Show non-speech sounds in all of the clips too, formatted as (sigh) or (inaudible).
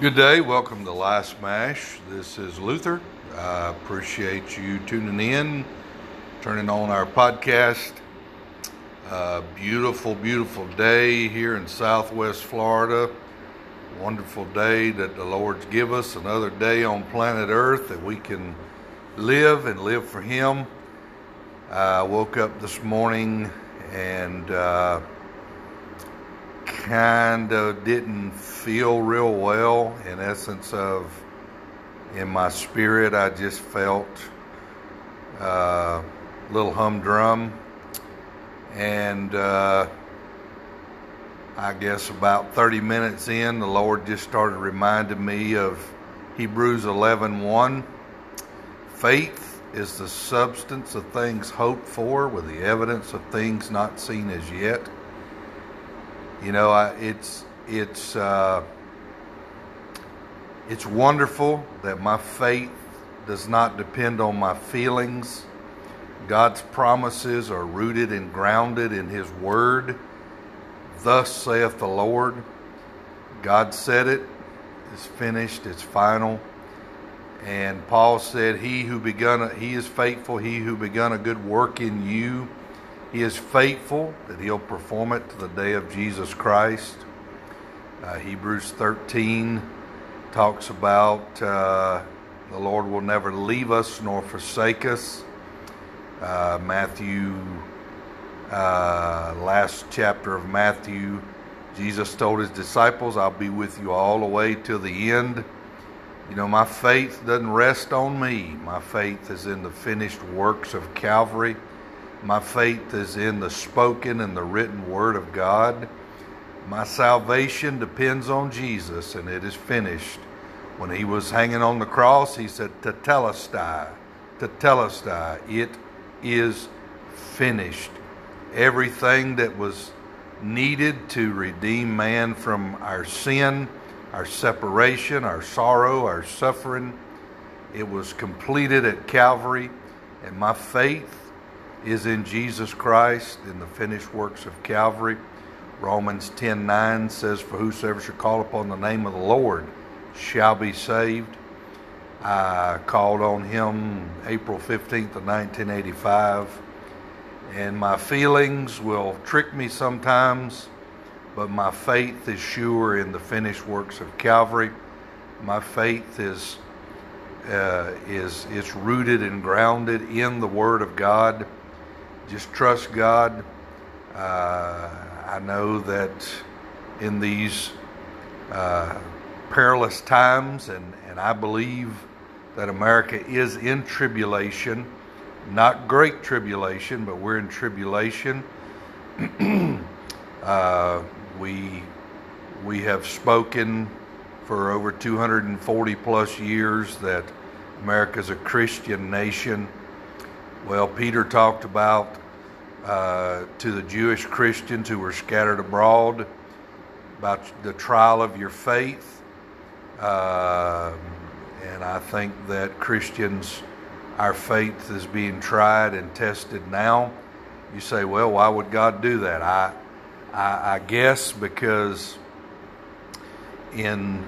Good day. Welcome to Last Smash. This is Luther. I appreciate you tuning in, turning on our podcast. Uh, beautiful, beautiful day here in Southwest Florida. Wonderful day that the Lord's give us. Another day on planet Earth that we can live and live for Him. I woke up this morning and. Uh, kind of didn't feel real well in essence of in my spirit i just felt uh, a little humdrum. And uh, i guess about 30 minutes in the lord just started reminding me of hebrews 11 1 faith is the substance of things hoped for with the evidence of things not seen as yet you know, I, it's it's uh, it's wonderful that my faith does not depend on my feelings. God's promises are rooted and grounded in His Word. Thus saith the Lord. God said it. It's finished. It's final. And Paul said, "He who begun, a, he is faithful. He who begun a good work in you." He is faithful that he'll perform it to the day of Jesus Christ. Uh, Hebrews 13 talks about uh, the Lord will never leave us nor forsake us. Uh, Matthew, uh, last chapter of Matthew, Jesus told his disciples, I'll be with you all the way to the end. You know, my faith doesn't rest on me. My faith is in the finished works of Calvary. My faith is in the spoken and the written word of God. My salvation depends on Jesus, and it is finished. When he was hanging on the cross, he said, Tetelestai, Tetelestai, it is finished. Everything that was needed to redeem man from our sin, our separation, our sorrow, our suffering, it was completed at Calvary. And my faith is in Jesus Christ in the finished works of Calvary. Romans 10:9 says, "For whosoever shall call upon the name of the Lord shall be saved." I called on him April 15th of 1985, and my feelings will trick me sometimes, but my faith is sure in the finished works of Calvary. My faith is uh, is is rooted and grounded in the Word of God just trust God. Uh, I know that in these uh, perilous times, and, and I believe that America is in tribulation, not great tribulation, but we're in tribulation. (clears throat) uh, we we have spoken for over 240 plus years that America is a Christian nation. Well, Peter talked about uh, to the Jewish Christians who were scattered abroad about the trial of your faith. Uh, and I think that Christians, our faith is being tried and tested now. You say, well, why would God do that? I, I, I guess because in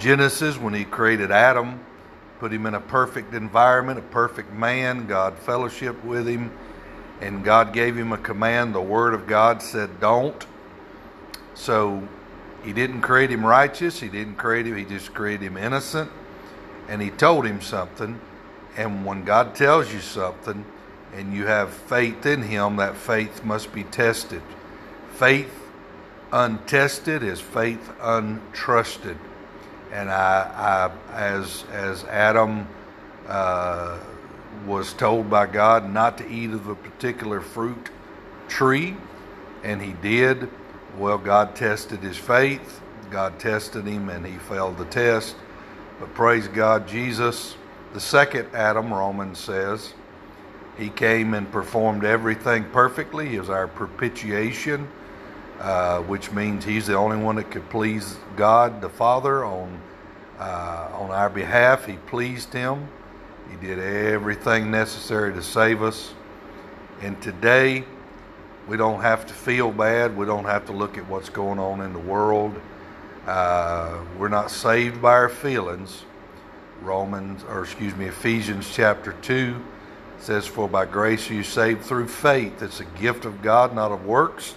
Genesis, when He created Adam, put him in a perfect environment, a perfect man. God fellowship with him, and God gave him a command. The Word of God said, Don't. So he didn't create him righteous, he didn't create him, he just created him innocent, and he told him something. And when God tells you something and you have faith in him, that faith must be tested. Faith untested is faith untrusted and I, I as as Adam uh, was told by God not to eat of a particular fruit tree, and he did. Well, God tested his faith. God tested him, and he failed the test. But praise God, Jesus, the second Adam, Romans says, he came and performed everything perfectly. He was our propitiation uh, which means he's the only one that could please God the Father on uh, on our behalf. He pleased him. He did everything necessary to save us. And today, we don't have to feel bad. We don't have to look at what's going on in the world. Uh, we're not saved by our feelings. Romans, or excuse me, Ephesians chapter 2 says, For by grace are you saved through faith. It's a gift of God, not of works,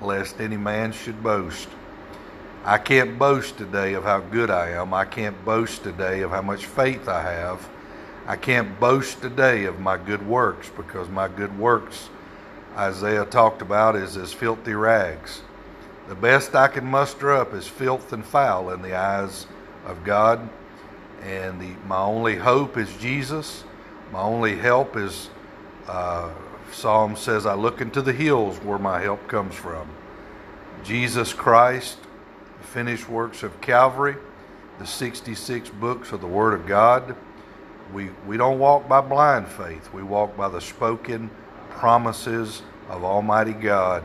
lest any man should boast. I can't boast today of how good I am. I can't boast today of how much faith I have. I can't boast today of my good works because my good works, Isaiah talked about, is as filthy rags. The best I can muster up is filth and foul in the eyes of God. And the, my only hope is Jesus. My only help is, uh, Psalm says, I look into the hills where my help comes from. Jesus Christ, the finished works of Calvary, the 66 books of the Word of God. We, we don't walk by blind faith, we walk by the spoken promises of Almighty God.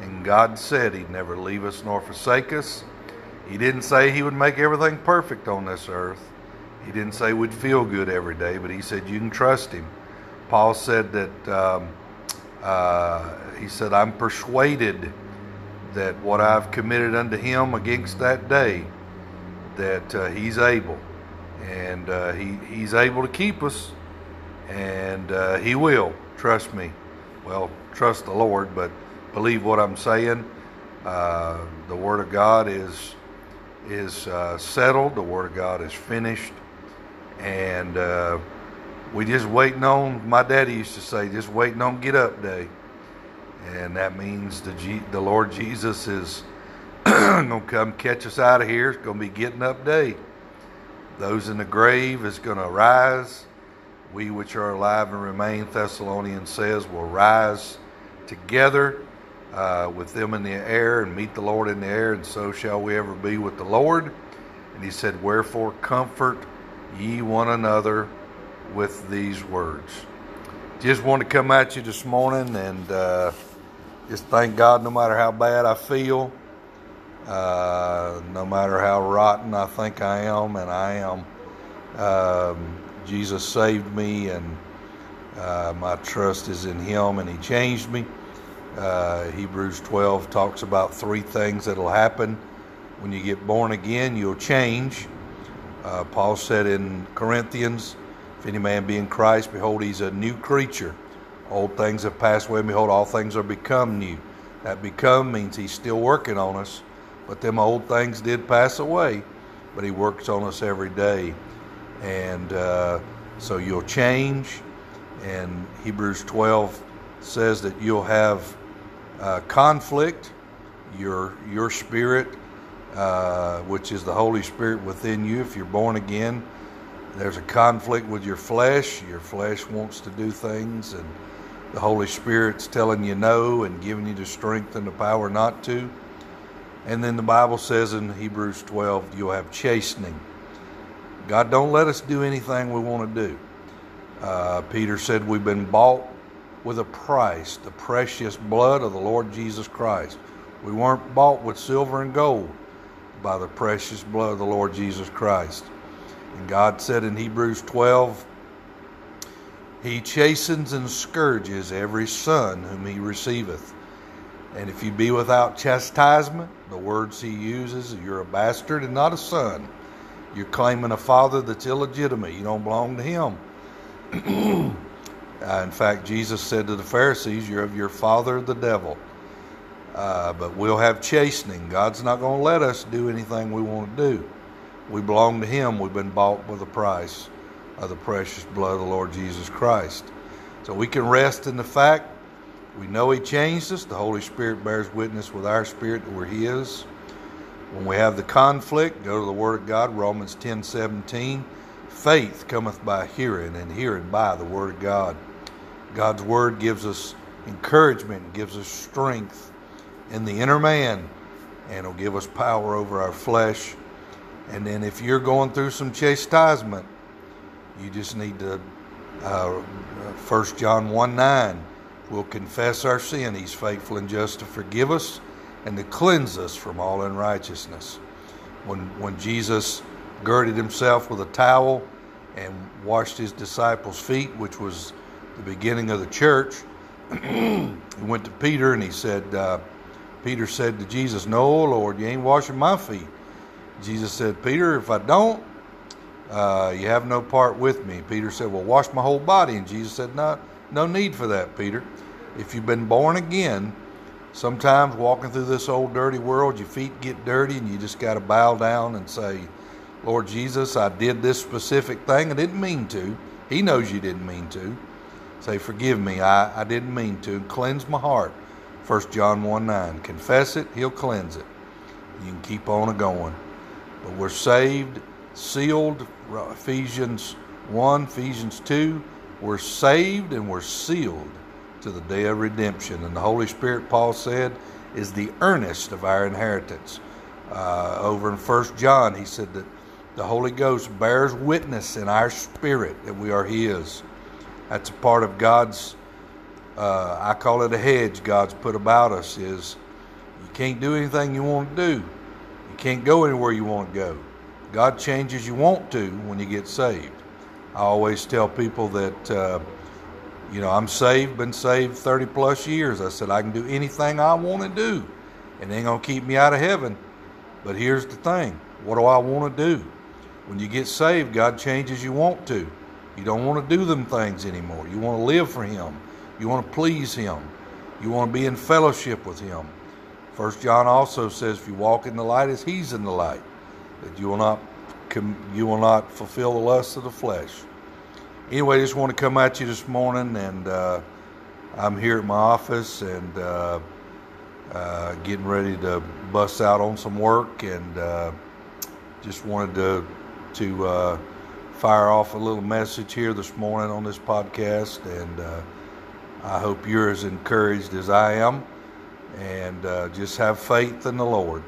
And God said He'd never leave us nor forsake us. He didn't say He would make everything perfect on this earth. He didn't say we'd feel good every day, but He said you can trust Him. Paul said that, um, uh, he said, I'm persuaded that what I've committed unto Him against that day, that uh, He's able. And uh, he, He's able to keep us, and uh, He will. Trust me. Well, trust the Lord, but believe what I'm saying. Uh, the Word of God is is uh, settled. The Word of God is finished, and we just waiting on. My daddy used to say, "Just waiting on get up day," and that means the G, the Lord Jesus is (clears throat) gonna come catch us out of here. It's gonna be getting up day. Those in the grave is gonna rise. We which are alive and remain, Thessalonians says, will rise together uh, with them in the air and meet the Lord in the air, and so shall we ever be with the Lord. And he said, Wherefore comfort ye one another with these words. Just want to come at you this morning and uh, just thank God no matter how bad I feel, uh, no matter how rotten I think I am, and I am. Um, Jesus saved me, and uh, my trust is in Him, and He changed me. Uh, Hebrews 12 talks about three things that'll happen when you get born again. You'll change. Uh, Paul said in Corinthians, If any man be in Christ, behold, he's a new creature. Old things have passed away, and behold, all things are become new. That become means he's still working on us, but them old things did pass away, but he works on us every day. And uh, so you'll change. And Hebrews 12 says that you'll have uh, conflict. Your your spirit, uh, which is the Holy Spirit within you, if you're born again, there's a conflict with your flesh. Your flesh wants to do things, and the Holy Spirit's telling you no and giving you the strength and the power not to. And then the Bible says in Hebrews 12, you'll have chastening. God don't let us do anything we want to do. Uh, Peter said we've been bought with a price, the precious blood of the Lord Jesus Christ. We weren't bought with silver and gold by the precious blood of the Lord Jesus Christ. And God said in Hebrews 12, He chastens and scourges every son whom He receiveth. And if you be without chastisement, the words He uses, you're a bastard and not a son. You're claiming a father that's illegitimate. You don't belong to him. (clears throat) uh, in fact, Jesus said to the Pharisees, You're of your father, the devil. Uh, but we'll have chastening. God's not going to let us do anything we want to do. We belong to Him. We've been bought with a price of the precious blood of the Lord Jesus Christ. So we can rest in the fact we know He changed us. The Holy Spirit bears witness with our spirit that we're His. When we have the conflict, go to the Word of God, Romans 10 17. Faith cometh by hearing, and hearing by the Word of God. God's Word gives us encouragement, gives us strength in the inner man, and it'll give us power over our flesh. And then if you're going through some chastisement, you just need to, uh, 1 John 1 9, we'll confess our sin. He's faithful and just to forgive us and to cleanse us from all unrighteousness. When, when Jesus girded himself with a towel and washed his disciples' feet, which was the beginning of the church, (clears throat) he went to Peter and he said, uh, Peter said to Jesus, No, Lord, you ain't washing my feet. Jesus said, Peter, if I don't, uh, you have no part with me. Peter said, Well, wash my whole body. And Jesus said, No, no need for that, Peter. If you've been born again, sometimes walking through this old dirty world, your feet get dirty and you just got to bow down and say, Lord Jesus, I did this specific thing. I didn't mean to. He knows you didn't mean to. Say, Forgive me. I, I didn't mean to. Cleanse my heart. 1 John 1 9. Confess it, He'll cleanse it. You can keep on going. But we're saved, sealed. Ephesians 1, Ephesians 2. We're saved and we're sealed to the day of redemption. And the Holy Spirit, Paul said, is the earnest of our inheritance. Uh, over in 1 John, he said that the Holy Ghost bears witness in our spirit that we are His. That's a part of God's, uh, I call it a hedge God's put about us, is you can't do anything you want to do. Can't go anywhere you want to go. God changes you want to when you get saved. I always tell people that, uh, you know, I'm saved, been saved 30 plus years. I said, I can do anything I want to do. and ain't going to keep me out of heaven. But here's the thing what do I want to do? When you get saved, God changes you want to. You don't want to do them things anymore. You want to live for Him. You want to please Him. You want to be in fellowship with Him. First John also says, if you walk in the light as He's in the light, that you will not you will not fulfill the lusts of the flesh. Anyway, I just want to come at you this morning, and uh, I'm here at my office and uh, uh, getting ready to bust out on some work, and uh, just wanted to to uh, fire off a little message here this morning on this podcast, and uh, I hope you're as encouraged as I am, and just have faith in the Lord.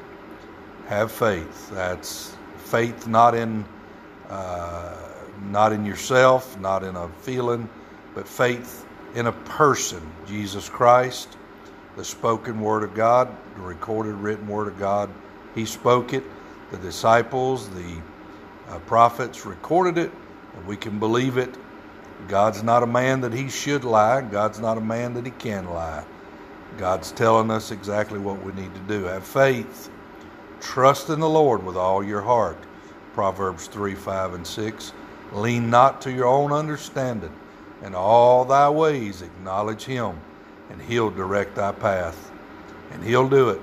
Have faith. That's faith not in uh, not in yourself, not in a feeling, but faith in a person, Jesus Christ, the spoken word of God, the recorded written word of God. He spoke it. The disciples, the uh, prophets recorded it, and we can believe it. God's not a man that he should lie. God's not a man that he can lie. God's telling us exactly what we need to do. Have faith Trust in the Lord with all your heart. Proverbs 3 5 and 6. Lean not to your own understanding. In all thy ways acknowledge him, and he'll direct thy path. And he'll do it.